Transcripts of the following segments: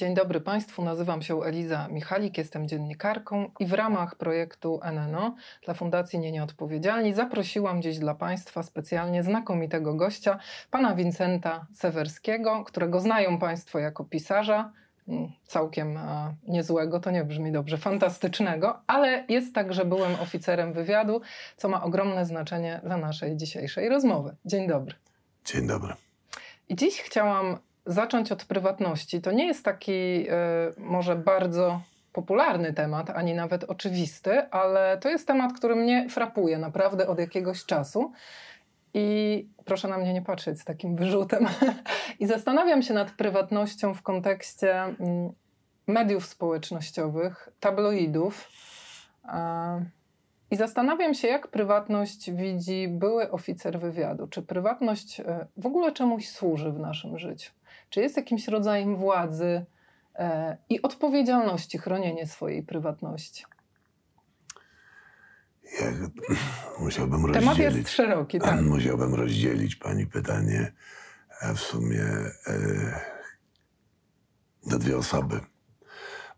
Dzień dobry Państwu, nazywam się Eliza Michalik, jestem dziennikarką i w ramach projektu NNO dla Fundacji Nie Nieodpowiedzialni zaprosiłam dziś dla Państwa specjalnie znakomitego gościa, pana Wincenta Sewerskiego, którego znają Państwo jako pisarza, mm, całkiem e, niezłego, to nie brzmi dobrze, fantastycznego, ale jest także byłem oficerem wywiadu, co ma ogromne znaczenie dla naszej dzisiejszej rozmowy. Dzień dobry. Dzień dobry. I dziś chciałam zacząć od prywatności. To nie jest taki y, może bardzo popularny temat, ani nawet oczywisty, ale to jest temat, który mnie frapuje naprawdę od jakiegoś czasu. I proszę na mnie nie patrzeć z takim wyrzutem. I zastanawiam się nad prywatnością w kontekście mm, mediów społecznościowych, tabloidów. I zastanawiam się, jak prywatność widzi były oficer wywiadu. Czy prywatność e, w ogóle czemuś służy w naszym życiu? Czy jest jakimś rodzajem władzy e, i odpowiedzialności chronienie swojej prywatności? Ja musiałbym Temat rozdzielić. jest szeroki, tak. Musiałbym rozdzielić pani pytanie w sumie e, na dwie osoby.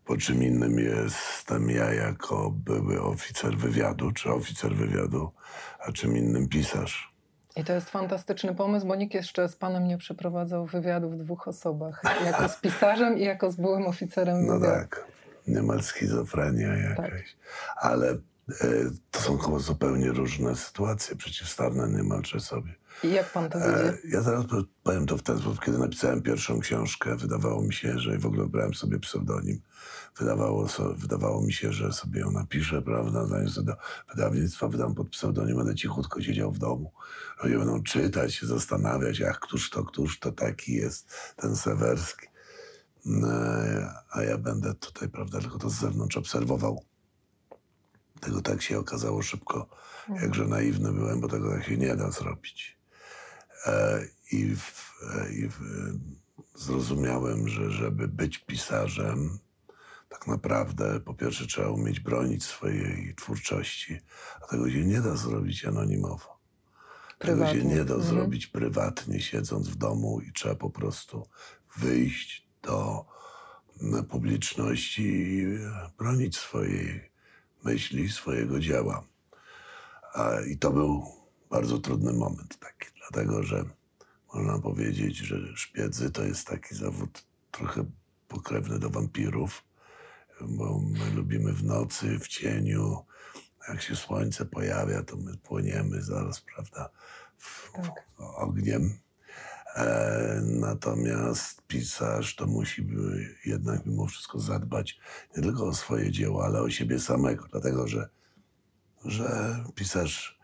Po czym innym jestem ja jako były oficer wywiadu, czy oficer wywiadu, a czym innym pisarz. I to jest fantastyczny pomysł, bo nikt jeszcze z panem nie przeprowadzał wywiadu w dwóch osobach. Jako z pisarzem i jako z byłym oficerem No wywiadu. tak, niemal schizofrenia jakaś. Tak. Ale e, to są chyba zupełnie różne sytuacje, przeciwstawne niemalże sobie. I jak pan to widzi? E, ja zaraz po- powiem to w ten sposób. Kiedy napisałem pierwszą książkę, wydawało mi się, że w ogóle brałem sobie pseudonim. Wydawało, wydawało mi się, że sobie ją napiszę, prawda? Zanim sobie do wydawnictwa wydam pod pseudonim, będę cichutko siedział w domu. Ludzie będą czytać, się zastanawiać, ach, któż to, któż to taki jest ten Sewerski. No, a ja będę tutaj, prawda, tylko to z zewnątrz obserwował. Tego tak się okazało szybko, jakże naiwny byłem, bo tego tak się nie da zrobić. E, I, w, e, i w, zrozumiałem, że żeby być pisarzem, tak naprawdę po pierwsze trzeba umieć bronić swojej twórczości, a tego się nie da zrobić anonimowo. Tego się Prywatnie. nie da Mhm. zrobić prywatnie, siedząc w domu i trzeba po prostu wyjść do mm, publiczności i bronić swojej myśli, swojego dzieła. I to był bardzo trudny moment taki, dlatego że można powiedzieć, że szpiedzy to jest taki zawód trochę pokrewny do wampirów, bo my lubimy w nocy, w cieniu. Jak się słońce pojawia, to my płoniemy zaraz, prawda, w, Tak. w, ogniem. E, natomiast pisarz to musi jednak mimo wszystko zadbać nie tylko o swoje dzieło, ale o siebie samego, dlatego że, że pisarz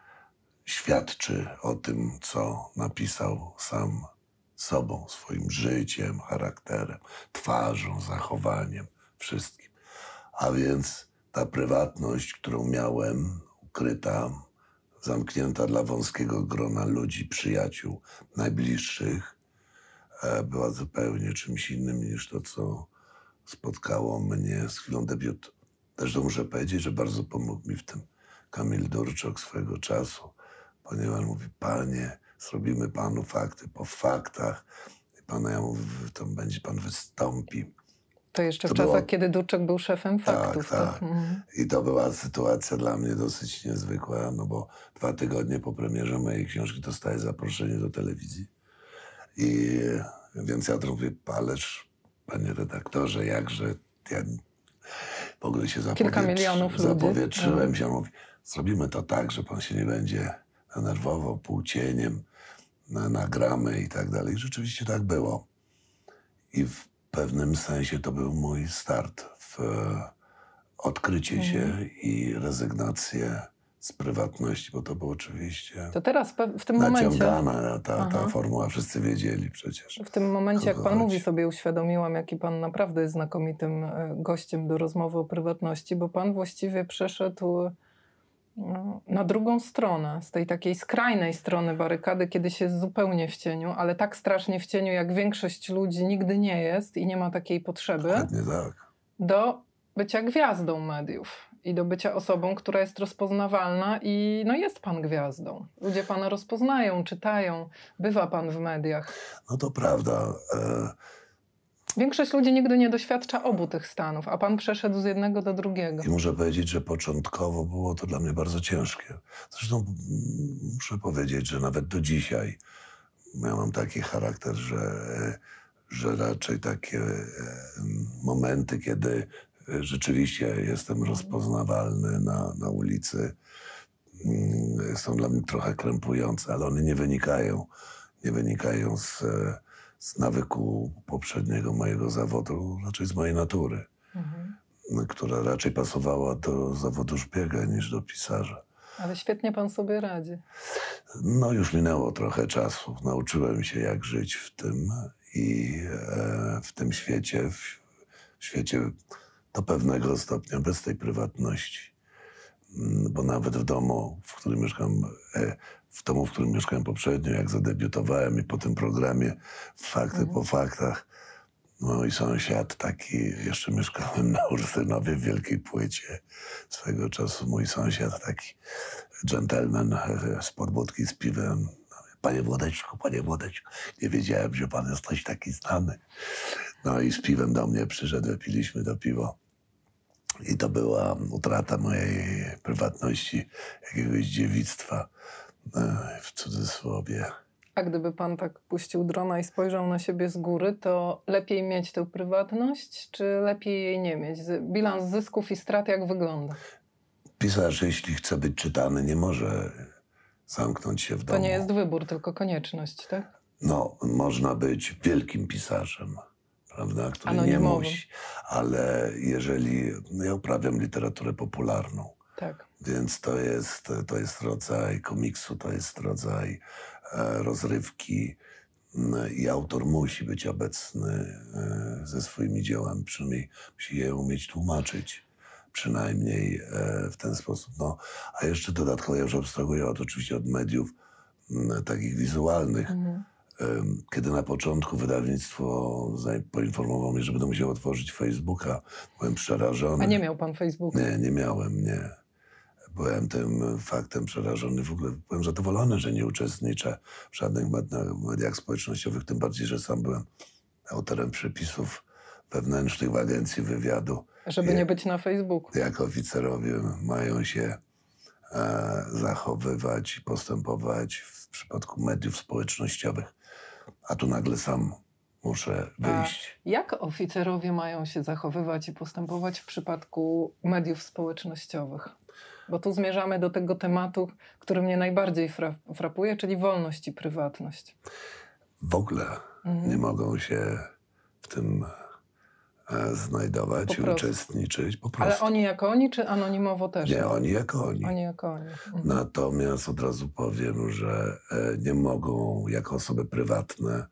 świadczy o tym, co napisał sam sobą, swoim życiem, charakterem, twarzą, zachowaniem, wszystkim. A więc ta prywatność, którą miałem, ukryta, zamknięta dla wąskiego grona ludzi, przyjaciół, najbliższych, e, była zupełnie czymś innym niż to, co spotkało mnie z chwilą debiutu. Zresztą muszę powiedzieć, że bardzo pomógł mi w tym Kamil Durczok swego czasu, ponieważ mówi, panie, zrobimy panu fakty po faktach. I pana ja mówię, to będzie pan wystąpi. To jeszcze w to czasach, było- kiedy Duczek był szefem faktów. tak. Mhm. I to była sytuacja dla mnie dosyć niezwykła, no bo dwa tygodnie po premierze mojej książki dostaję zaproszenie do telewizji. I więc ja mówię, ależ panie redaktorze, jakże ja w ogóle się Kilka zapowietrz- milionów ludzi. zapowietrzyłem No. się. Mówi, zrobimy to tak, że pan się nie będzie denerwował półcieniem, na, nagramy i tak dalej. Rzeczywiście tak było. I w pewnym sensie to był mój start w e, odkrycie się i rezygnację z prywatności, bo to było oczywiście To teraz w tym momencie. ta, ta Aha. formuła. Wszyscy wiedzieli przecież. W tym momencie, jak pan mówi, sobie uświadomiłam, jaki pan naprawdę jest znakomitym e, gościem do rozmowy o prywatności, bo pan właściwie przeszedł na drugą stronę, z tej takiej skrajnej strony barykady, kiedy się jest zupełnie w cieniu, ale tak strasznie w cieniu, jak większość ludzi nigdy nie jest i nie ma takiej potrzeby, tak. do bycia gwiazdą mediów. I do bycia osobą, która jest rozpoznawalna, i no jest pan gwiazdą. Ludzie pana rozpoznają, czytają, bywa pan w mediach. No to prawda. E, Większość ludzi nigdy nie doświadcza obu tych stanów, a pan przeszedł z jednego do drugiego. I muszę powiedzieć, że początkowo było to dla mnie bardzo ciężkie. Zresztą muszę powiedzieć, że nawet do dzisiaj ja mam taki charakter, że, że raczej takie e, momenty, kiedy rzeczywiście jestem rozpoznawalny na, na ulicy, mm, są dla mnie trochę krępujące, ale one nie wynikają, nie wynikają z, e, z nawyku poprzedniego mojego zawodu, raczej z mojej natury Mhm. która raczej pasowała do zawodu szpiega niż do pisarza. Ale świetnie pan sobie radzi. No już minęło trochę czasu. Nauczyłem się, jak żyć w tym i e, w tym świecie, w, w świecie do pewnego stopnia bez tej prywatności. Mm, Bo nawet w domu, w którym mieszkam, e, w domu, w którym mieszkałem poprzednio, jak zadebiutowałem i po tym programie Fakty po faktach, mój sąsiad taki, jeszcze mieszkałem na Ursynowie w Wielkiej Płycie. Swego czasu mój sąsiad taki dżentelmen z podbudki z piwem. Panie Włodeczku, panie Włodeczku, nie wiedziałem, że pan jesteś taki znany. No i z piwem do mnie przyszedł, wypiliśmy to piwo. I to była utrata mojej prywatności, jakiegoś dziewictwa w cudzysłowie. A gdyby pan tak puścił drona i spojrzał na siebie z góry, to lepiej mieć tę prywatność, czy lepiej jej nie mieć? Bilans zysków i strat jak wygląda? Pisarz, jeśli chce być czytany, nie może zamknąć się w To domu. nie jest wybór, tylko konieczność, tak? No, można być wielkim pisarzem, prawda, który nie musi. Ale jeżeli no ja uprawiam literaturę popularną, Tak. więc to jest, to jest rodzaj komiksu, to jest rodzaj e, rozrywki mm, i autor musi być obecny e, ze swoimi dziełami, przynajmniej musi je umieć tłumaczyć. Przynajmniej e, w ten sposób. No, a jeszcze dodatkowo, ja już abstrahuję od, oczywiście od mediów mm, takich wizualnych, Mhm. Kiedy na początku wydawnictwo poinformowało mnie, że będę musiał otworzyć Facebooka, byłem przerażony. A nie miał pan Facebooka? Nie, nie miałem, nie. Byłem tym faktem przerażony. W ogóle byłem zadowolony, że nie uczestniczę w żadnych med- mediach społecznościowych, tym bardziej, że sam byłem autorem przepisów wewnętrznych w agencji wywiadu. Żeby Nie. być na Facebooku. Jak oficerowie mają się e, zachowywać i postępować w przypadku mediów społecznościowych. A tu nagle sam muszę wyjść. Jak oficerowie mają się zachowywać i postępować w przypadku mediów społecznościowych? Bo tu zmierzamy do tego tematu, który mnie najbardziej fra frapuje, czyli wolność i prywatność. W ogóle Mhm. nie mogą się w tym e, znajdować Po i uczestniczyć. Po Ale prostu. oni jako oni, czy anonimowo też? Nie, oni jako oni. Oni jako oni. Mhm. Natomiast od razu powiem, że e, nie mogą jako osoby prywatne,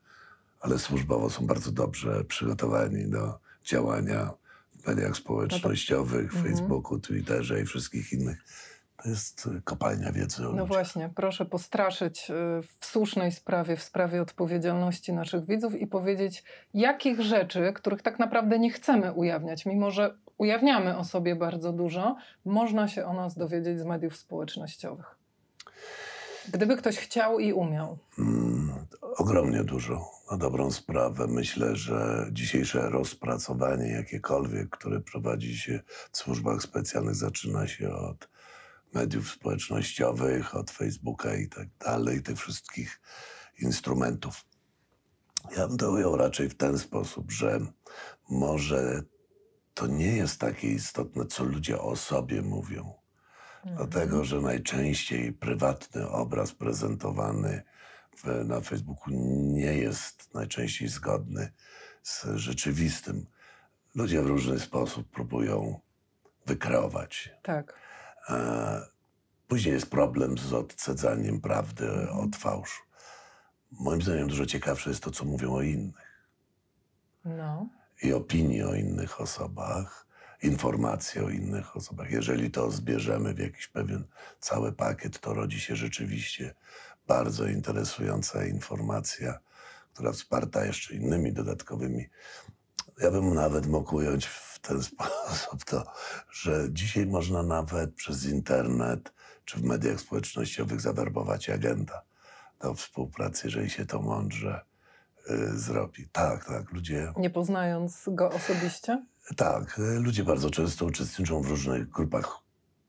ale służbowo są bardzo dobrze przygotowani do działania mediach społecznościowych, mhm. Facebooku, Twitterze i wszystkich innych. To jest e, kopalnia wiedzy No właśnie, proszę postraszyć y, w słusznej sprawie, w sprawie odpowiedzialności naszych widzów i powiedzieć, jakich rzeczy, których tak naprawdę nie chcemy ujawniać, mimo że ujawniamy o sobie bardzo dużo, można się o nas dowiedzieć z mediów społecznościowych. Gdyby ktoś chciał i umiał. Mm, ogromnie dużo. Na dobrą sprawę. Myślę, że dzisiejsze rozpracowanie jakiekolwiek, które prowadzi się w służbach specjalnych, zaczyna się od mediów społecznościowych, od Facebooka i tak dalej, tych wszystkich instrumentów. Ja bym to ujął raczej w ten sposób, że może to nie jest takie istotne, co ludzie o sobie mówią. Dlatego, że najczęściej prywatny obraz prezentowany na Facebooku nie jest najczęściej zgodny z rzeczywistym. Ludzie w różny sposób próbują wykreować. Tak. E, Później jest problem z odcedzaniem prawdy od fałszu. Moim zdaniem dużo ciekawsze jest to, co mówią o innych No. i opinii o innych osobach, informacje o innych osobach. Jeżeli to zbierzemy w jakiś pewien cały pakiet, to rodzi się rzeczywiście bardzo interesująca informacja, która wsparta jeszcze innymi dodatkowymi. Ja bym nawet mógł ująć w ten sposób to, że dzisiaj można nawet przez internet czy w mediach społecznościowych zawerbować agenta do współpracy, jeżeli się to mądrze y, zrobi. Tak, tak, ludzie Nie poznając go osobiście? tak, y, ludzie bardzo często uczestniczą w różnych grupach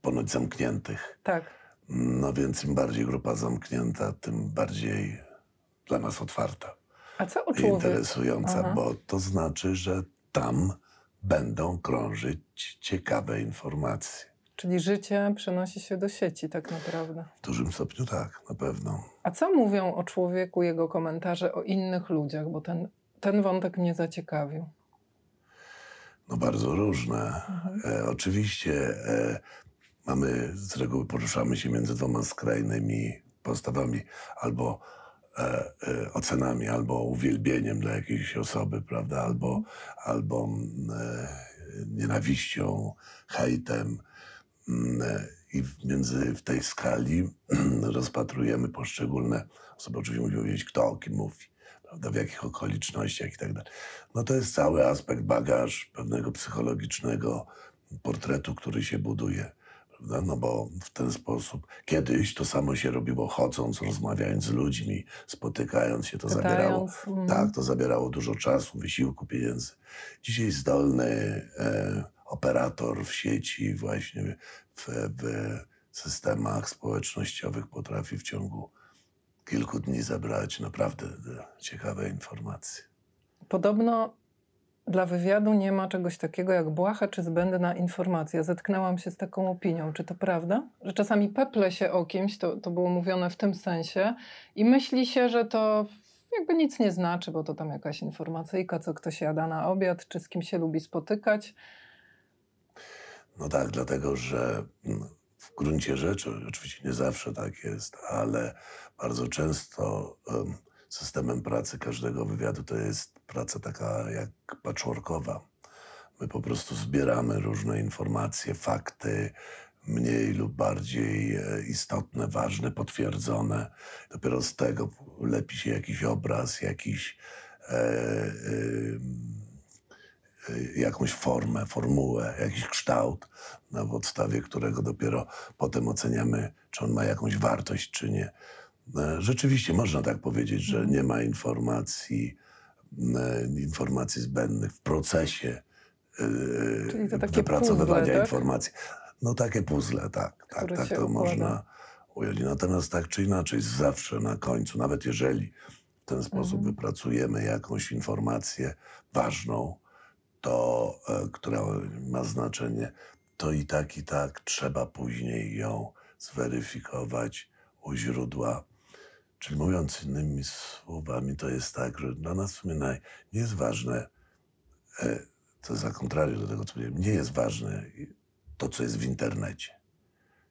ponoć zamkniętych. Tak. No więc im bardziej grupa zamknięta, tym bardziej dla nas otwarta A co o i człowiek? interesująca, Aha. bo to znaczy, że tam będą krążyć ciekawe informacje. Czyli życie przenosi się do sieci tak naprawdę. W dużym stopniu tak, na pewno. A co mówią o człowieku jego komentarze o innych ludziach? Bo ten, ten wątek mnie zaciekawił. No bardzo różne. Mhm. E, oczywiście e, mamy, z reguły poruszamy się między dwoma skrajnymi postawami, albo e, e, ocenami, albo uwielbieniem dla jakiejś osoby, prawda, albo, albo mm, e, nienawiścią, hejtem. Mm, e, I między w tej skali rozpatrujemy poszczególne osoby. Oczywiście musimy wiedzieć, kto o kim mówi, prawda, w jakich okolicznościach i tak dalej. No to jest cały aspekt, bagaż pewnego psychologicznego portretu, który się buduje. Prawda? No bo w ten sposób kiedyś to samo się robiło chodząc, rozmawiając z ludźmi, spotykając się, to zabierało. Pytając, mm, Tak, to zabierało dużo czasu, wysiłku, pieniędzy. Dzisiaj zdolny e, operator w sieci, właśnie w, w systemach społecznościowych potrafi w ciągu kilku dni zebrać naprawdę e, ciekawe informacje. Podobno dla wywiadu nie ma czegoś takiego jak błaha czy zbędna informacja. Zetknęłam się z taką opinią. Czy to prawda? Że czasami peple się o kimś, to, to było mówione w tym sensie, i myśli się, że to jakby nic nie znaczy, bo to tam jakaś informacyjka, co ktoś jada na obiad, czy z kim się lubi spotykać. No tak, dlatego że mm, w gruncie rzeczy, oczywiście nie zawsze tak jest, ale bardzo często em, systemem pracy każdego wywiadu to jest praca taka jak patchworkowa. My po prostu zbieramy różne informacje, fakty, mniej lub bardziej e, istotne, ważne, potwierdzone. Dopiero z tego lepi się jakiś obraz, jakiś e, em, y, jakąś formę, formułę, jakiś kształt, na podstawie którego dopiero potem oceniamy, czy on ma jakąś wartość, czy nie. E, Rzeczywiście można tak powiedzieć, że nie ma informacji, e, informacji zbędnych w procesie e, Czyli to takie wypracowywania puzzle, tak? informacji. No takie puzzle, tak, tak, Które tak się to układa. można ująć. Natomiast tak czy inaczej, zawsze na końcu, nawet jeżeli w ten sposób Mhm. wypracujemy jakąś informację ważną, to, która ma znaczenie, to i tak, i tak trzeba później ją zweryfikować u źródła. Czyli mówiąc innymi słowami, to jest tak, że dla nas w sumie naj, nie jest ważne, e, to jest za contrario do tego, co powiedziałem, nie jest ważne to, co jest w internecie.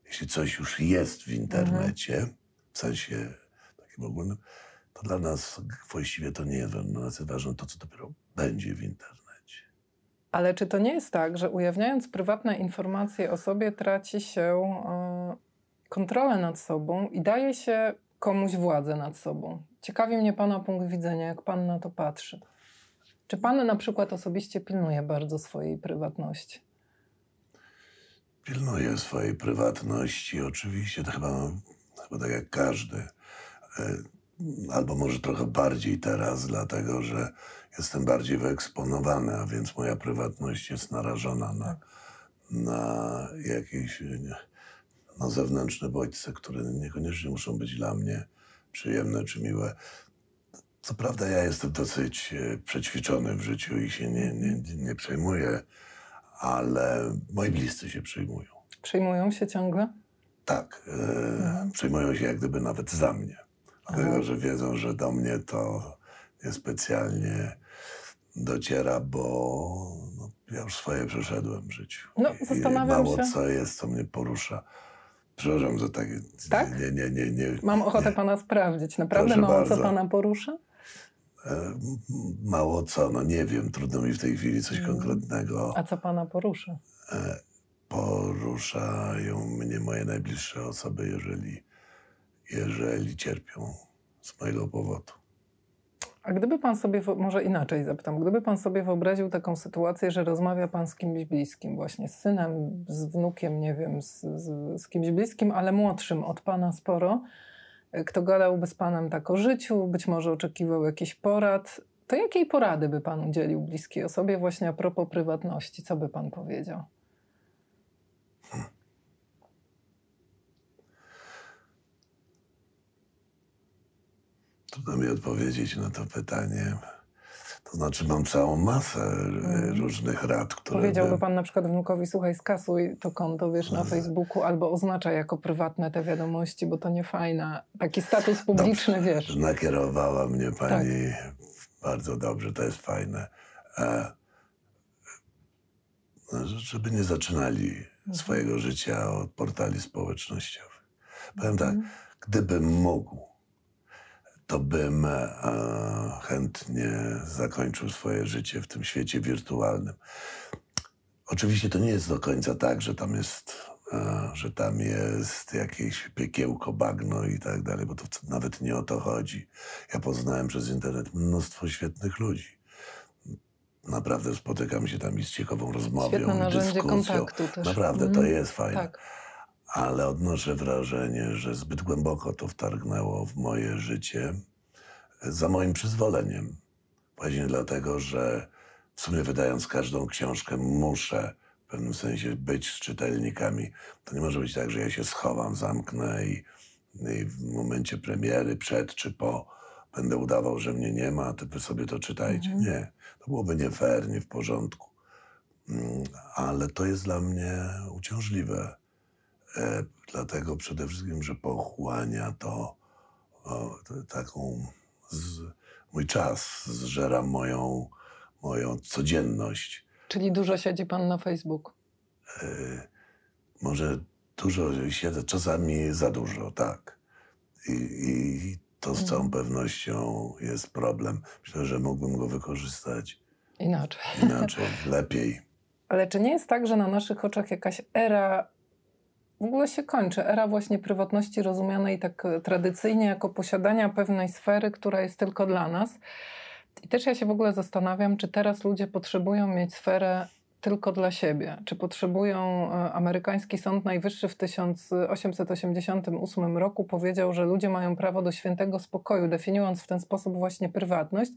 Jeśli coś już jest w internecie, w sensie takim ogólnym, to dla nas właściwie to nie jest ważne. Dla nas jest ważne to, co dopiero będzie w internecie. Ale czy to nie jest tak, że ujawniając prywatne informacje o sobie, traci się e, kontrolę nad sobą i daje się komuś władzę nad sobą? Ciekawi mnie Pana punkt widzenia, jak Pan na to patrzy. Czy Pan na przykład osobiście pilnuje bardzo swojej prywatności? Pilnuję swojej prywatności, oczywiście, to chyba, chyba tak jak każdy. E, Albo może trochę bardziej teraz, dlatego że jestem bardziej wyeksponowany, a więc moja prywatność jest narażona na, na jakieś nie, no, zewnętrzne bodźce, które niekoniecznie muszą być dla mnie przyjemne czy miłe. Co prawda ja jestem dosyć e, przećwiczony w życiu i się nie, nie, nie przejmuję, ale moi bliscy się przejmują. Przyjmują się ciągle? Tak, e, przejmują się jak gdyby nawet za mnie. Dlatego, że wiedzą, że do mnie to niespecjalnie dociera, bo no, ja już swoje przeszedłem w życiu. No, I- zastanawiam I mało się- co jest, co mnie porusza Przepraszam za takie... Tak? Nie, nie, nie. nie Mam ochotę nie. pana sprawdzić. Naprawdę Proszę mało co bardzo. pana porusza? E, Mało co, no nie wiem, trudno mi w tej chwili coś Mm. konkretnego. A co pana porusza? E, Poruszają mnie moje najbliższe osoby, jeżeli, jeżeli cierpią z mojego powodu. A gdyby pan sobie, może inaczej zapytam, gdyby pan sobie wyobraził taką sytuację, że rozmawia pan z kimś bliskim, właśnie z synem, z wnukiem, nie wiem, z, z, z kimś bliskim, ale młodszym od pana sporo, y, kto gadałby z panem tak o życiu, być może oczekiwał jakichś porad, to jakiej porady by pan udzielił bliskiej osobie właśnie a propos prywatności? Co by pan powiedział? Trudno mi odpowiedzieć na to pytanie. To znaczy, mam całą masę Mhm. różnych rad, które. Powiedziałby bym- pan na przykład wnukowi, słuchaj, skasuj to konto, wiesz, na Facebooku, albo oznacza jako prywatne te wiadomości, bo to nie fajne. Taki status publiczny, wiesz. Nakierowała mnie pani Tak. bardzo dobrze, to jest fajne. E, no, żeby nie zaczynali Mhm. swojego życia od portali społecznościowych. Powiem tak, Mhm. gdybym mógł, to bym e, chętnie zakończył swoje życie w tym świecie wirtualnym. Oczywiście to nie jest do końca tak, że tam jest, e, że tam jest jakieś piekiełko, bagno i tak dalej, bo to nawet nie o to chodzi. Ja poznałem przez internet mnóstwo świetnych ludzi. Naprawdę spotykam się tam i z ciekawą rozmową, Świetne narzędzie dyskusją. kontaktu też. Naprawdę to Mhm. jest fajne Tak. Ale odnoszę wrażenie, że zbyt głęboko to wtargnęło w moje życie za moim przyzwoleniem. Właśnie dlatego, że w sumie wydając każdą książkę, muszę w pewnym sensie być z czytelnikami. To nie może być tak, że ja się schowam, zamknę i, i w momencie premiery, przed czy po, będę udawał, że mnie nie ma, a ty wy sobie to czytajcie. Mhm. Nie, to byłoby nie fair, nie w porządku. Mm, Ale to jest dla mnie uciążliwe. E, dlatego przede wszystkim, że pochłania to, o, to taką. Z, mój czas zżera moją, moją codzienność. Czyli dużo siedzi pan na Facebooku. E, może dużo siedzę, czasami za dużo, tak. I, i to z całą Mhm. pewnością jest problem. Myślę, że mógłbym go wykorzystać Inaczej. inaczej, lepiej. Ale czy nie jest tak, że na naszych oczach jakaś era w ogóle się kończy? Era właśnie prywatności rozumianej tak e, tradycyjnie jako posiadania pewnej sfery, która jest tylko dla nas. I też ja się w ogóle zastanawiam, czy teraz ludzie potrzebują mieć sferę tylko dla siebie. Czy potrzebują, e, amerykański Sąd Najwyższy w 1888 roku powiedział, że ludzie mają prawo do świętego spokoju, definiując w ten sposób właśnie prywatność.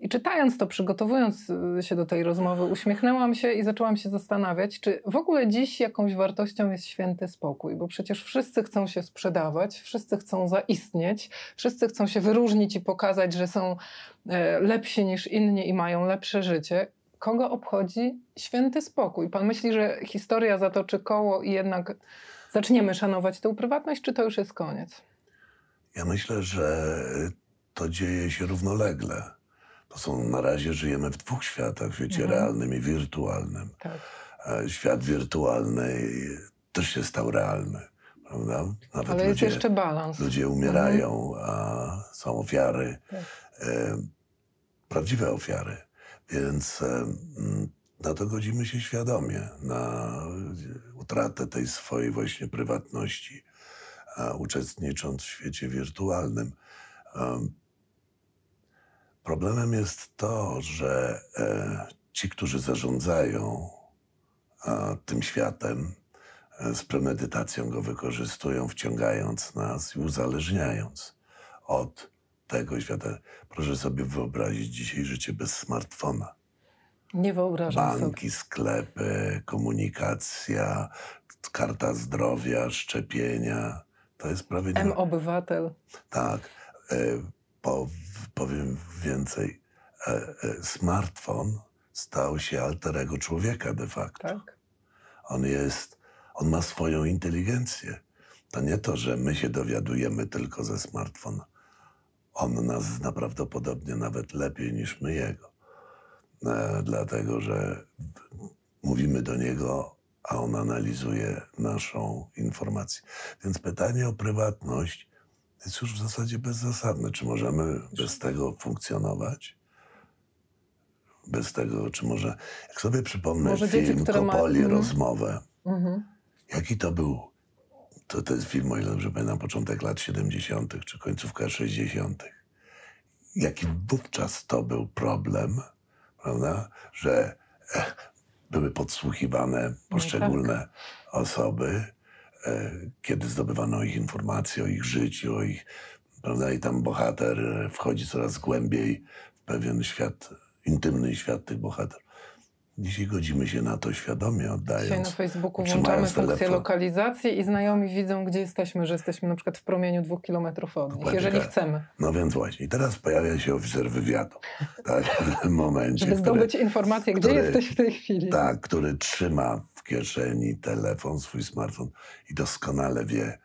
I czytając to, przygotowując y, się do tej rozmowy, uśmiechnęłam się i zaczęłam się zastanawiać, czy w ogóle dziś jakąś wartością jest święty spokój, bo przecież wszyscy chcą się sprzedawać, wszyscy chcą zaistnieć, wszyscy chcą się wyróżnić i pokazać, że są e, lepsi niż inni i mają lepsze życie. Kogo obchodzi święty spokój? Pan myśli, że historia zatoczy koło i jednak zaczniemy szanować tę prywatność, czy to już jest koniec? Ja myślę, że to dzieje się równolegle. To są na razie żyjemy w dwóch światach, w świecie Mhm. realnym i wirtualnym. Tak. E, Świat wirtualny też się stał realny, prawda? Nawet Ale jest ludzie, jeszcze balans. ludzie umierają, a są ofiary, Tak. e, prawdziwe ofiary. Więc e, mm, na to godzimy się świadomie, na utratę tej swojej właśnie prywatności, a uczestnicząc w świecie wirtualnym. Em, Problemem jest to, że e, ci, którzy zarządzają a, tym światem, e, z premedytacją go wykorzystują, wciągając nas i uzależniając od tego świata. Proszę sobie wyobrazić dzisiaj życie bez smartfona. Nie wyobrażam sobie. Banki, sklepy, komunikacja, karta zdrowia, szczepienia. To jest prawie nie... M-obywatel. Tak. E, po, powiem więcej. E, e, smartfon stał się alterego człowieka de facto. Tak? On jest, on ma swoją inteligencję. To nie to, że my się dowiadujemy tylko ze smartfona. On nas zna prawdopodobnie nawet lepiej niż my jego. E, dlatego, że mówimy do niego, a on analizuje naszą informację. Więc pytanie o prywatność jest już w zasadzie bezzasadne. Czy możemy bez tego funkcjonować? Bez tego, czy może. Jak sobie przypomnę Może dzieci, film ma- Kopoli, Mhm. rozmowę, Mhm. jaki to był? To, to jest film, o ile dobrze pamiętam, początek lat 70., czy końcówka 60. Jaki wówczas to był problem, prawda? Że e, były podsłuchiwane poszczególne osoby, e, kiedy zdobywano ich informacje o ich życiu, o ich, prawda? I tam bohater e, wchodzi coraz głębiej w pewien świat, intymny świat tych bohaterów. Dzisiaj godzimy się na to świadomie, Dzisiaj oddając. na Facebooku włączamy funkcję telefon. lokalizacji i znajomi widzą, gdzie jesteśmy, że jesteśmy na przykład w promieniu dwóch kilometrów od nich, Dokładnie jeżeli tak. chcemy. No więc właśnie. I teraz pojawia się oficer wywiadu. Tak, w tym momencie. Żeby który- zdobyć informację, gdzie który- jesteś w tej chwili. Tak, który trzyma kieszeni telefon, swój smartfon i doskonale wie,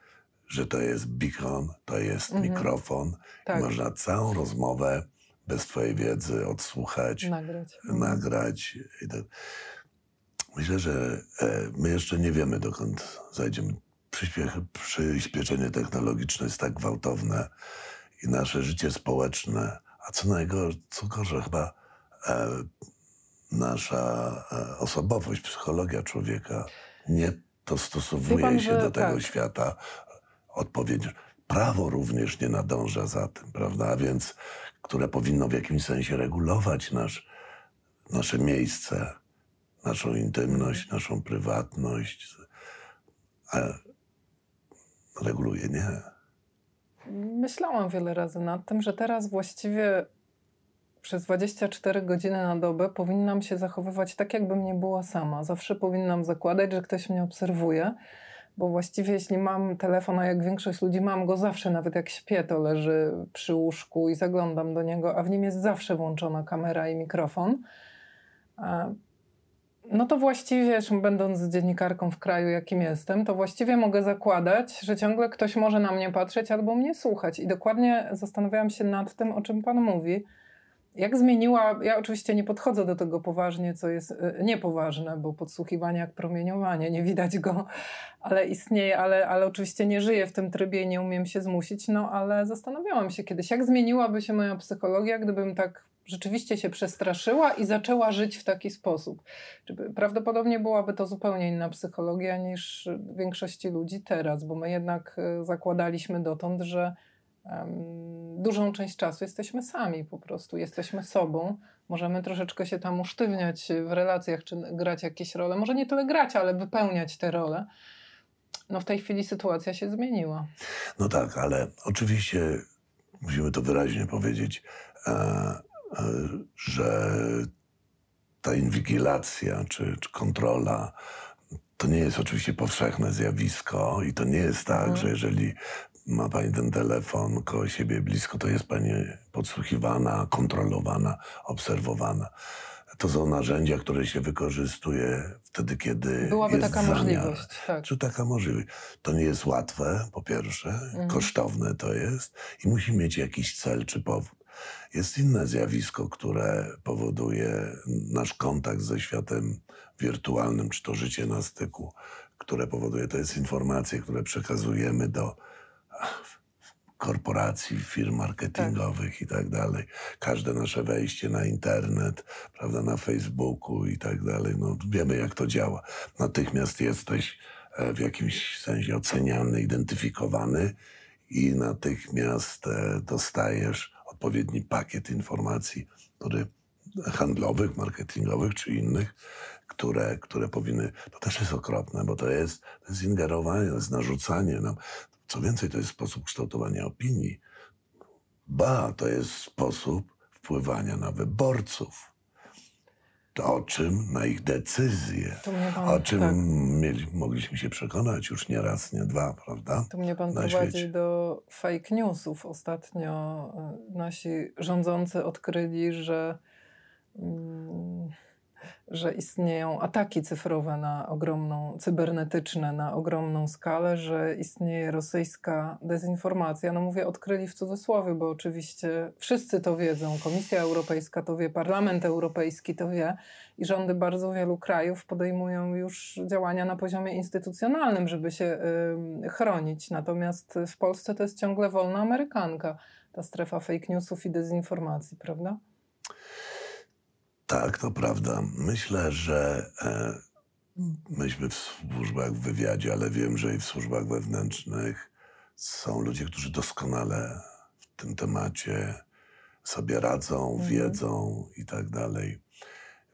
że to jest beacon, to jest Mhm. mikrofon. Tak. I można całą rozmowę bez twojej wiedzy odsłuchać, Nagrać. nagrać. I tak. Myślę, że e, my jeszcze nie wiemy, dokąd zajdziemy. Przyspieszenie technologiczne jest tak gwałtowne i nasze życie społeczne, a co najgorsze, co gorsze chyba e, nasza e, osobowość, psychologia człowieka nie dostosowuje pan, się do tego tak. świata odpowiednio. Prawo również nie nadąża za tym, prawda? A więc, które powinno w jakimś sensie regulować nasz, nasze miejsce, naszą intymność, naszą prywatność, reguluje nie. Myślałam wiele razy nad tym, że teraz właściwie przez 24 godziny na dobę powinnam się zachowywać tak, jakbym nie była sama. Zawsze powinnam zakładać, że ktoś mnie obserwuje, bo właściwie jeśli mam telefon, a jak większość ludzi mam go zawsze, nawet jak śpię, to leży przy łóżku i zaglądam do niego, a w nim jest zawsze włączona kamera i mikrofon. No to właściwie, będąc dziennikarką w kraju, jakim jestem, to właściwie mogę zakładać, że ciągle ktoś może na mnie patrzeć albo mnie słuchać. I dokładnie zastanawiałam się nad tym, o czym Pan mówi. Jak zmieniła, ja oczywiście nie podchodzę do tego poważnie, co jest y, niepoważne, bo podsłuchiwanie jak promieniowanie, nie widać go, ale istnieje, ale, ale oczywiście nie żyję w tym trybie i nie umiem się zmusić, no ale zastanawiałam się kiedyś, jak zmieniłaby się moja psychologia, gdybym tak rzeczywiście się przestraszyła i zaczęła żyć w taki sposób. Prawdopodobnie byłaby to zupełnie inna psychologia niż większości ludzi teraz, bo my jednak y, zakładaliśmy dotąd, że dużą część czasu jesteśmy sami po prostu, jesteśmy sobą. Możemy troszeczkę się tam usztywniać w relacjach, czy grać jakieś role. Może nie tyle grać, ale wypełniać te role. No w tej chwili sytuacja się zmieniła. No tak, ale oczywiście musimy to wyraźnie powiedzieć, e, e, że ta inwigilacja czy, czy kontrola to nie jest oczywiście powszechne zjawisko i to nie jest tak, Mhm. że jeżeli ma pani ten telefon koło siebie blisko, to jest pani podsłuchiwana, kontrolowana, obserwowana. To są narzędzia, które się wykorzystuje wtedy, kiedy Byłaby jest taka zamiar. możliwość. Tak. Czy taka możliwość? To nie jest łatwe, po pierwsze, Mhm. kosztowne to jest i musi mieć jakiś cel czy powód. Jest inne zjawisko, które powoduje nasz kontakt ze światem wirtualnym, czy to życie na styku, które powoduje, to jest informacje, które przekazujemy do korporacji, firm marketingowych i tak dalej. Każde nasze wejście na internet, prawda, na Facebooku i tak dalej, no wiemy jak to działa. Natychmiast jesteś e, w jakimś sensie oceniany, identyfikowany i natychmiast e, dostajesz odpowiedni pakiet informacji, który handlowych, marketingowych czy innych, które, które powinny. To też jest okropne, bo to jest, to jest ingerowanie, to jest narzucanie nam. Co więcej, to jest sposób kształtowania opinii. Ba, to jest sposób wpływania na wyborców. To o czym? Na ich decyzje. Pan, O czym tak, mieli, mogliśmy się przekonać już nie raz, nie dwa, prawda? tu mnie pan na prowadzi świecie. do fake newsów. Ostatnio y, nasi rządzący odkryli, że mm, że istnieją ataki cyfrowe na ogromną, cybernetyczne na ogromną skalę, że istnieje rosyjska dezinformacja. No mówię, odkryli w cudzysłowie, bo oczywiście wszyscy to wiedzą. Komisja Europejska to wie, Parlament Europejski to wie i rządy bardzo wielu krajów podejmują już działania na poziomie instytucjonalnym, żeby się y, chronić. Natomiast w Polsce to jest ciągle wolna amerykanka, ta strefa fake newsów i dezinformacji, prawda? Tak, to prawda. Myślę, że e, myśmy w służbach, w wywiadzie, ale wiem, że i w służbach wewnętrznych są ludzie, którzy doskonale w tym temacie sobie radzą, Mhm. wiedzą i tak dalej.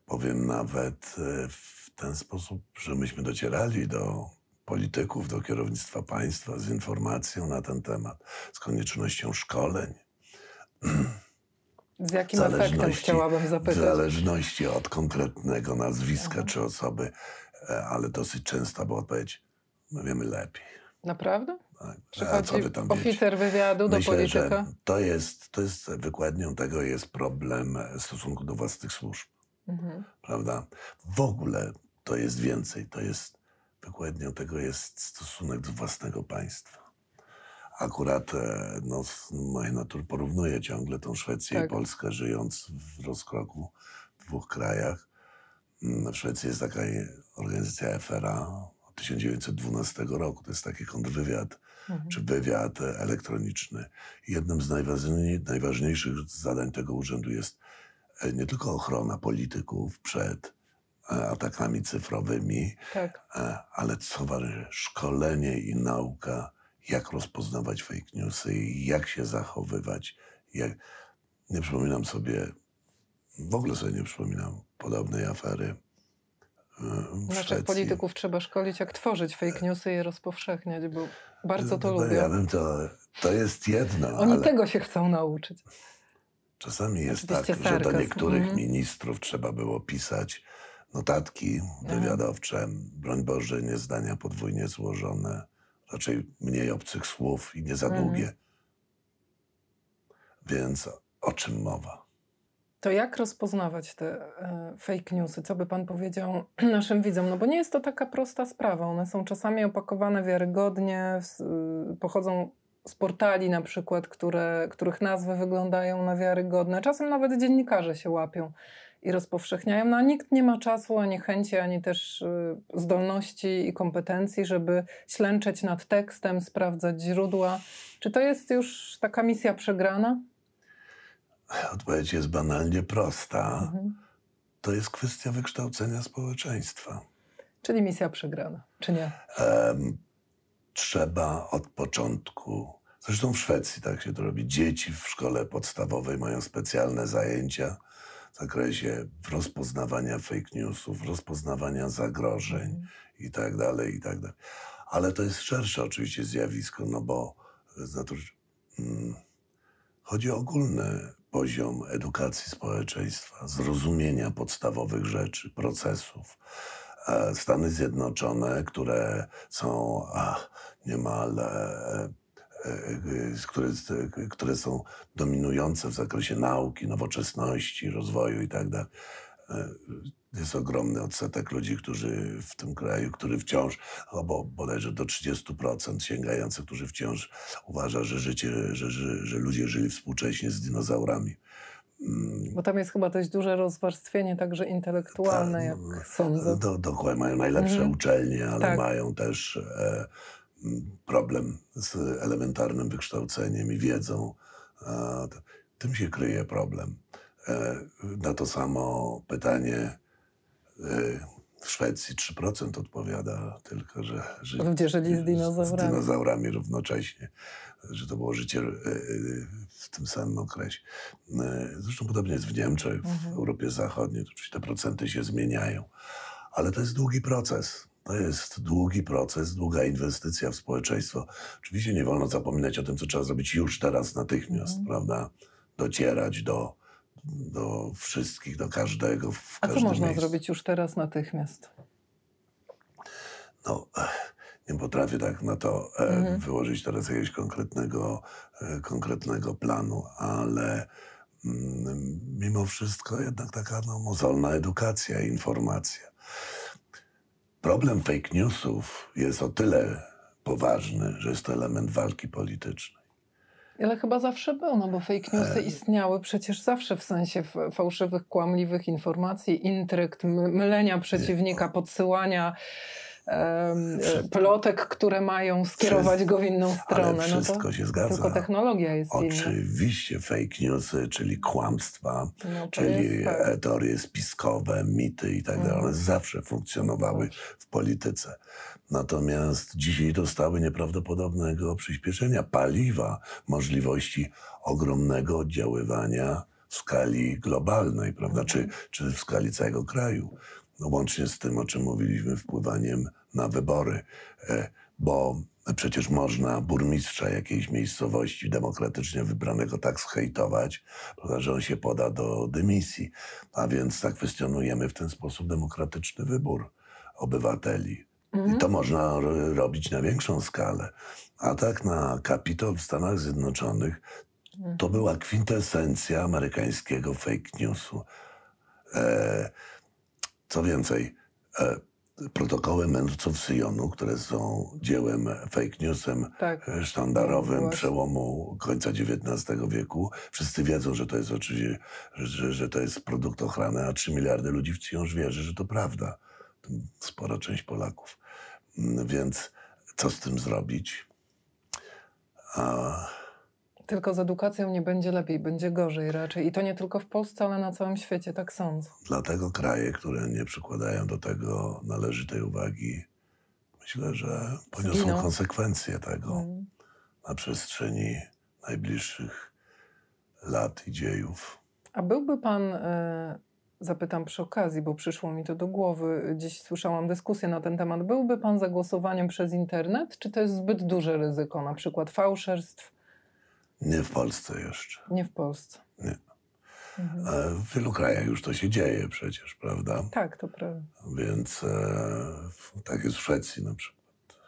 Powiem nawet e, w ten sposób, że myśmy docierali do polityków, do kierownictwa państwa z informacją na ten temat, z koniecznością szkoleń. Z jakim W efektem chciałabym W zapytać? zależności od konkretnego nazwiska Aha. czy osoby, e, ale dosyć często była odpowiedź, my wiemy lepiej. Naprawdę? Tak. A co wy tam wiecie? oficer wywiadu do Myślę, że polityka? to jest, to jest wykładnią tego jest problem w stosunku do własnych służb, Mhm. prawda? W ogóle to jest więcej, to jest wykładnią tego jest stosunek do własnego państwa. Akurat e, no, z mojej natury porównuję ciągle tą Szwecję Tak. i Polskę, żyjąc w rozkroku w dwóch krajach. Mm, W Szwecji jest taka organizacja FRA od 1912 roku. To jest taki kontrwywiad, Mhm. czy wywiad elektroniczny. Jednym z najważniej, najważniejszych zadań tego urzędu jest e, nie tylko ochrona polityków przed e, atakami cyfrowymi, Tak. Ale co ważne, szkolenie i nauka, jak rozpoznawać fake newsy i jak się zachowywać. Jak... Nie przypominam sobie, w ogóle sobie nie przypominam podobnej afery e, Naszych Szwecji. polityków trzeba szkolić, jak tworzyć fake newsy i je rozpowszechniać, bo bardzo to No, lubią. Ja bym to, to jest jedno, Oni ale tego się chcą nauczyć. czasami jest tak, Oczywiście że do niektórych mhm. ministrów trzeba było pisać notatki wywiadowcze, broń Boże, nie zdania podwójnie złożone, raczej mniej obcych słów i nie za Mhm. długie. Więc o czym mowa? To jak rozpoznawać te e, fake newsy? Co by pan powiedział naszym widzom? No bo nie jest to taka prosta sprawa. One są czasami opakowane wiarygodnie, y, pochodzą z portali na przykład, które, których nazwy wyglądają na wiarygodne. Czasem nawet dziennikarze się łapią i rozpowszechniają, no a nikt nie ma czasu, ani chęci, ani też y, zdolności i kompetencji, żeby ślęczeć nad tekstem, sprawdzać źródła. Czy to jest już taka misja przegrana? Odpowiedź jest banalnie prosta. Mhm. To jest kwestia wykształcenia społeczeństwa. Czyli misja przegrana, czy nie? Em, trzeba od początku, zresztą w Szwecji tak się to robi, dzieci w szkole podstawowej mają specjalne zajęcia w zakresie rozpoznawania fake newsów, rozpoznawania zagrożeń i tak dalej, i tak dalej. Ale to jest szersze oczywiście zjawisko, no bo z natury mm, chodzi o ogólny poziom edukacji społeczeństwa, zrozumienia podstawowych rzeczy, procesów. E, Stany Zjednoczone, które są a, niemal, e, które, które są dominujące w zakresie nauki, nowoczesności, rozwoju i tak dalej. E, Jest ogromny odsetek ludzi, którzy w tym kraju, który wciąż, albo bodajże do 30% sięgający, którzy wciąż uważa, że życie, że, że, że ludzie żyli współcześnie z dinozaurami. Mm, Bo tam jest chyba dość duże rozwarstwienie, także intelektualne, Tak, jak no, sądzę. Do, dokładnie, mają najlepsze Mhm. uczelnie, ale Tak. mają też e, problem z elementarnym wykształceniem i wiedzą. Tym się kryje problem. E, na to samo pytanie e, w Szwecji 3% odpowiada tylko, że, Ludzie żyli z dinozaurami. z dinozaurami równocześnie, że to było życie e, w tym samym okresie. Zresztą podobnie jest w Niemczech, w Europie Zachodniej, to oczywiście te procenty się zmieniają, ale to jest długi proces. To jest długi proces, długa inwestycja w społeczeństwo. Oczywiście nie wolno zapominać o tym, co trzeba zrobić już teraz, natychmiast, prawda? Docierać do, do wszystkich, do każdego. W A co można miejscu. zrobić już teraz natychmiast? No, nie potrafię tak na to Mhm. wyłożyć teraz jakiegoś konkretnego, e, konkretnego planu, ale mm, mimo wszystko jednak taka no, mozolna edukacja i informacja. Problem fake newsów jest o tyle poważny, że jest to element walki politycznej. Ale chyba zawsze był, no bo fake newsy istniały przecież zawsze w sensie fałszywych, kłamliwych informacji, intrygt, mylenia przeciwnika, podsyłania plotek, które mają skierować go w inną stronę. Ale wszystko no się zgadza. Tylko technologia jest Oczywiście inna. fake newsy, czyli kłamstwa, no, czyli tak. teorie spiskowe, mity i tak dalej, one mhm. zawsze funkcjonowały w polityce. Natomiast dzisiaj dostały nieprawdopodobnego przyspieszenia paliwa, możliwości ogromnego oddziaływania w skali globalnej, prawda, czy, mhm. czy w skali całego kraju. No, łącznie z tym, o czym mówiliśmy, wpływaniem na wybory, e, bo przecież można burmistrza jakiejś miejscowości demokratycznie wybranego tak zhejtować, że on się poda do dymisji. A więc zakwestionujemy w ten sposób demokratyczny wybór obywateli. Mhm. I to można robić na większą skalę. Atak na Kapitol w Stanach Zjednoczonych to mhm. była kwintesencja amerykańskiego fake newsu. E, co więcej, e, protokoły mędrców Syjonu, które są dziełem fake newsem tak. E, sztandarowym no, przełomu końca XIX wieku. Wszyscy wiedzą, że to jest oczywiście, że, że to jest produkt ochrany, a 3 miliardy ludzi wciąż wierzy, że to prawda. Spora część Polaków. Mm, więc co z tym zrobić? A... Tylko z edukacją nie będzie lepiej, będzie gorzej raczej. I to nie tylko w Polsce, ale na całym świecie, tak sądzę. Dlatego kraje, które nie przykładają do tego należytej uwagi, myślę, że poniosą Zginą. konsekwencje tego mm. na przestrzeni najbliższych lat i dziejów. A byłby pan y, zapytam przy okazji, bo przyszło mi to do głowy. Dziś słyszałam dyskusję na ten temat. Byłby pan za głosowaniem przez internet, czy to jest zbyt duże ryzyko, na przykład fałszerstw? Nie w Polsce jeszcze. Nie w Polsce. Nie. Mhm. W wielu krajach już to się dzieje przecież, prawda? Tak, to prawda. Więc e, tak jest w Szwecji na przykład.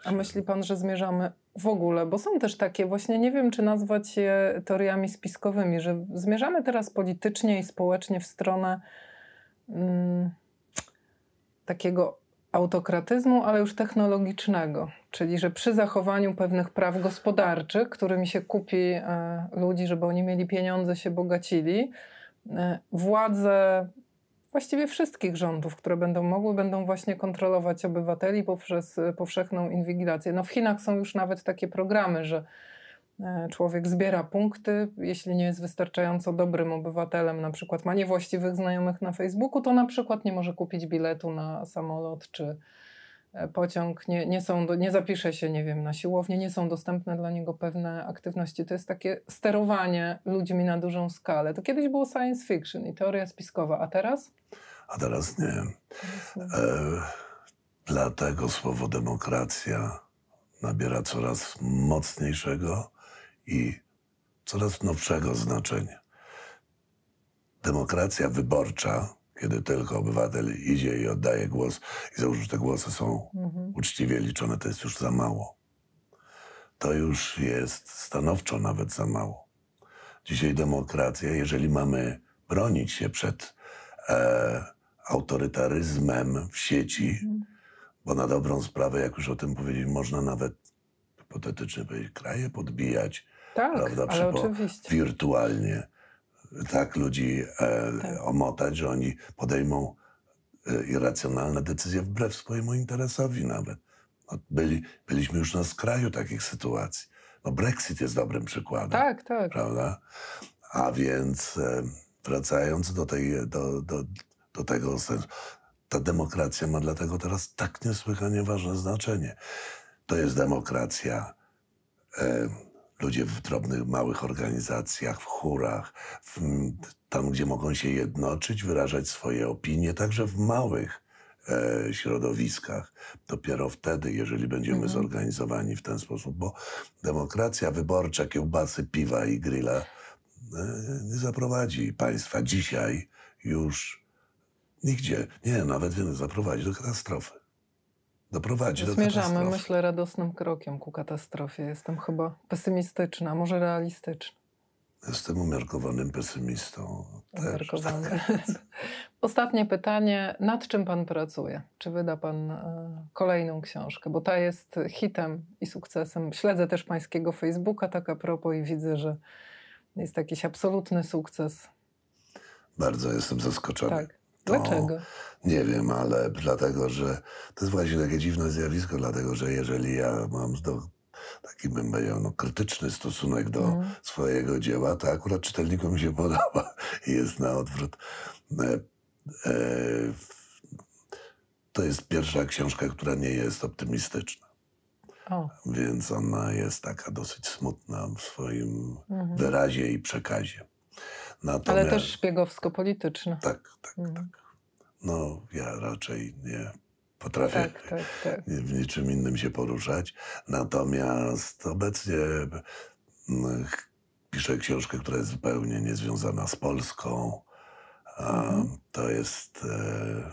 A myśli pan, że zmierzamy w ogóle, bo są też takie, właśnie nie wiem, czy nazwać je teoriami spiskowymi, że zmierzamy teraz politycznie i społecznie w stronę mm, takiego autokratyzmu, ale już technologicznego. Czyli, że przy zachowaniu pewnych praw gospodarczych, którymi się kupi e, ludzi, żeby oni mieli pieniądze, się bogacili, e, władze właściwie wszystkich rządów, które będą mogły, będą właśnie kontrolować obywateli poprzez powszechną inwigilację. No w Chinach są już nawet takie programy, że E, człowiek zbiera punkty, jeśli nie jest wystarczająco dobrym obywatelem, na przykład ma niewłaściwych znajomych na Facebooku, to na przykład nie może kupić biletu na samolot czy e, pociąg, nie, nie, są nie zapisze się, nie wiem, na siłownię, nie są dostępne dla niego pewne aktywności. To jest takie sterowanie ludźmi na dużą skalę. To kiedyś było science fiction i teoria spiskowa, a teraz? A teraz nie. Teraz nie. E, dlatego słowo demokracja nabiera coraz mocniejszego i coraz nowszego znaczenia. Demokracja wyborcza, kiedy tylko obywatel idzie i oddaje głos i załóżmy, że te głosy są mhm. uczciwie liczone, to jest już za mało. To już jest stanowczo nawet za mało. Dzisiaj demokracja, jeżeli mamy bronić się przed e, autorytaryzmem w sieci, mhm. bo na dobrą sprawę, jak już o tym powiedzieć, można nawet hipotetycznie powiedzieć, kraje podbijać, tak, prawda? Ale oczywiście. Wirtualnie tak ludzi e, tak. omotać, że oni podejmą e, irracjonalne decyzje wbrew swojemu interesowi nawet. No, byli, byliśmy już na skraju takich sytuacji. No Brexit jest dobrym przykładem. Tak, tak. Prawda? A więc e, wracając do, tej, do, do, do tego sensu, ta demokracja ma dlatego teraz tak niesłychanie ważne znaczenie. To jest demokracja e, ludzie w drobnych, małych organizacjach, w chórach, w, tam gdzie mogą się jednoczyć, wyrażać swoje opinie, także w małych e, środowiskach. Dopiero wtedy, jeżeli będziemy mhm. zorganizowani w ten sposób, bo demokracja wyborcza, kiełbasy, piwa i grilla e, nie zaprowadzi państwa dzisiaj już nigdzie. Nie, nawet nie zaprowadzi do katastrofy doprowadzi do Zmierzamy, myślę, radosnym krokiem ku katastrofie. Jestem chyba pesymistyczna, może realistyczna. Jestem umiarkowanym pesymistą. Umiarkowany. Ostatnie pytanie. Nad czym pan pracuje? Czy wyda pan e, kolejną książkę? Bo ta jest hitem i sukcesem. Śledzę też pańskiego Facebooka tak a propos i widzę, że jest jakiś absolutny sukces. Bardzo jestem zaskoczony. Tak. To Dlaczego? Nie wiem, ale dlatego, że to jest właśnie takie dziwne zjawisko, dlatego że jeżeli ja mam do, taki bym powiedział, no, krytyczny stosunek do Mhm. swojego dzieła, to akurat czytelnikom się podoba i jest na odwrót. E, e, to jest pierwsza książka, która nie jest optymistyczna, O, więc ona jest taka dosyć smutna w swoim mhm. wyrazie i przekazie. Ale Natomiast, też szpiegowsko-polityczne. Tak, tak, Mhm. tak. No, ja raczej nie potrafię Tak, tak, tak. w niczym innym się poruszać. Natomiast obecnie mm, piszę książkę, która jest zupełnie niezwiązana z Polską. Mhm. To jest e,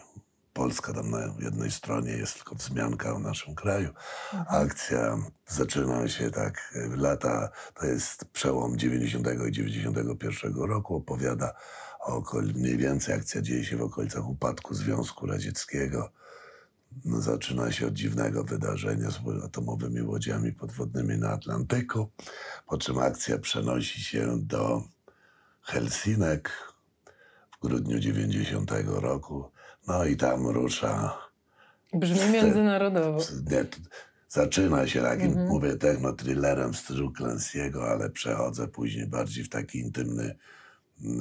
Polska, tam na jednej stronie jest tylko wzmianka o naszym kraju. Mhm. Akcja zaczyna się tak, e, lata, to jest przełom 90 i 91 roku, opowiada o mniej więcej akcja dzieje się w okolicach upadku Związku Radzieckiego. No, zaczyna się od dziwnego wydarzenia z atomowymi łodziami podwodnymi na Atlantyku, po czym akcja przenosi się do Helsinek w grudniu 90 roku. No i tam rusza Brzmi międzynarodowo. nie, zaczyna się takim, Mhm. mówię, techno-thrillerem w stylu Clancy'ego, ale przechodzę później bardziej w taki intymny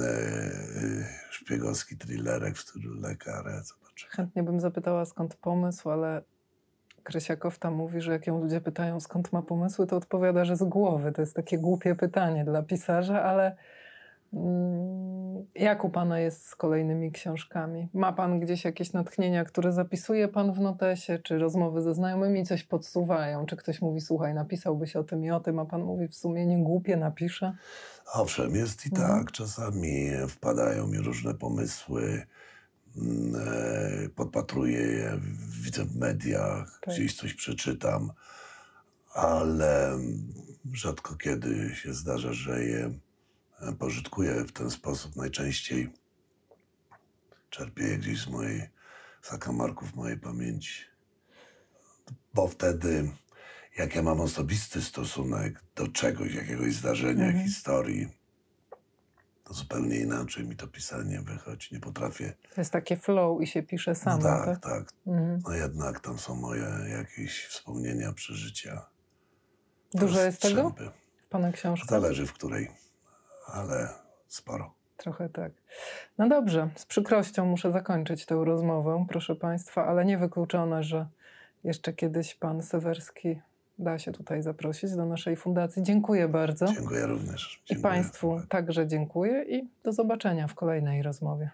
e, szpiegowski thrillerek w stylu Le Carré. Zobacz. Chętnie bym zapytała, skąd pomysł, ale Krysia Kofta mówi, że jak ją ludzie pytają, skąd ma pomysły, to odpowiada, że z głowy. To jest takie głupie pytanie dla pisarza, ale mm, jak u pana jest z kolejnymi książkami? Ma pan gdzieś jakieś natchnienia, które zapisuje pan w notesie, czy rozmowy ze znajomymi coś podsuwają? Czy ktoś mówi, słuchaj, napisałbyś o tym i o tym, a pan mówi, w sumie nie głupie, napiszę? Owszem, jest i Mhm. tak. Czasami wpadają mi różne pomysły, mm, e, podpatruję je, widzę w mediach, Tak. gdzieś coś przeczytam, ale rzadko kiedy się zdarza, że je pożytkuję w ten sposób. Najczęściej czerpię je gdzieś z mojej zakamarków mojej pamięci. Bo wtedy, jak ja mam osobisty stosunek do czegoś, jakiegoś zdarzenia, Mhm. historii, to zupełnie inaczej mi to pisanie wychodzi. Nie potrafię. To jest takie flow i się pisze No samo, tak, tak? tak. Mhm. No jednak tam są moje jakieś wspomnienia, przeżycia. Dużo jest tego w pana książkach? Zależy w której, ale sporo. Trochę tak. No dobrze, z przykrością muszę zakończyć tę rozmowę, proszę Państwa, ale niewykluczone, że jeszcze kiedyś Pan Sewerski da się tutaj zaprosić do naszej fundacji. Dziękuję bardzo. Dziękuję również. I Dziękuję. Państwu także dziękuję i do zobaczenia w kolejnej rozmowie.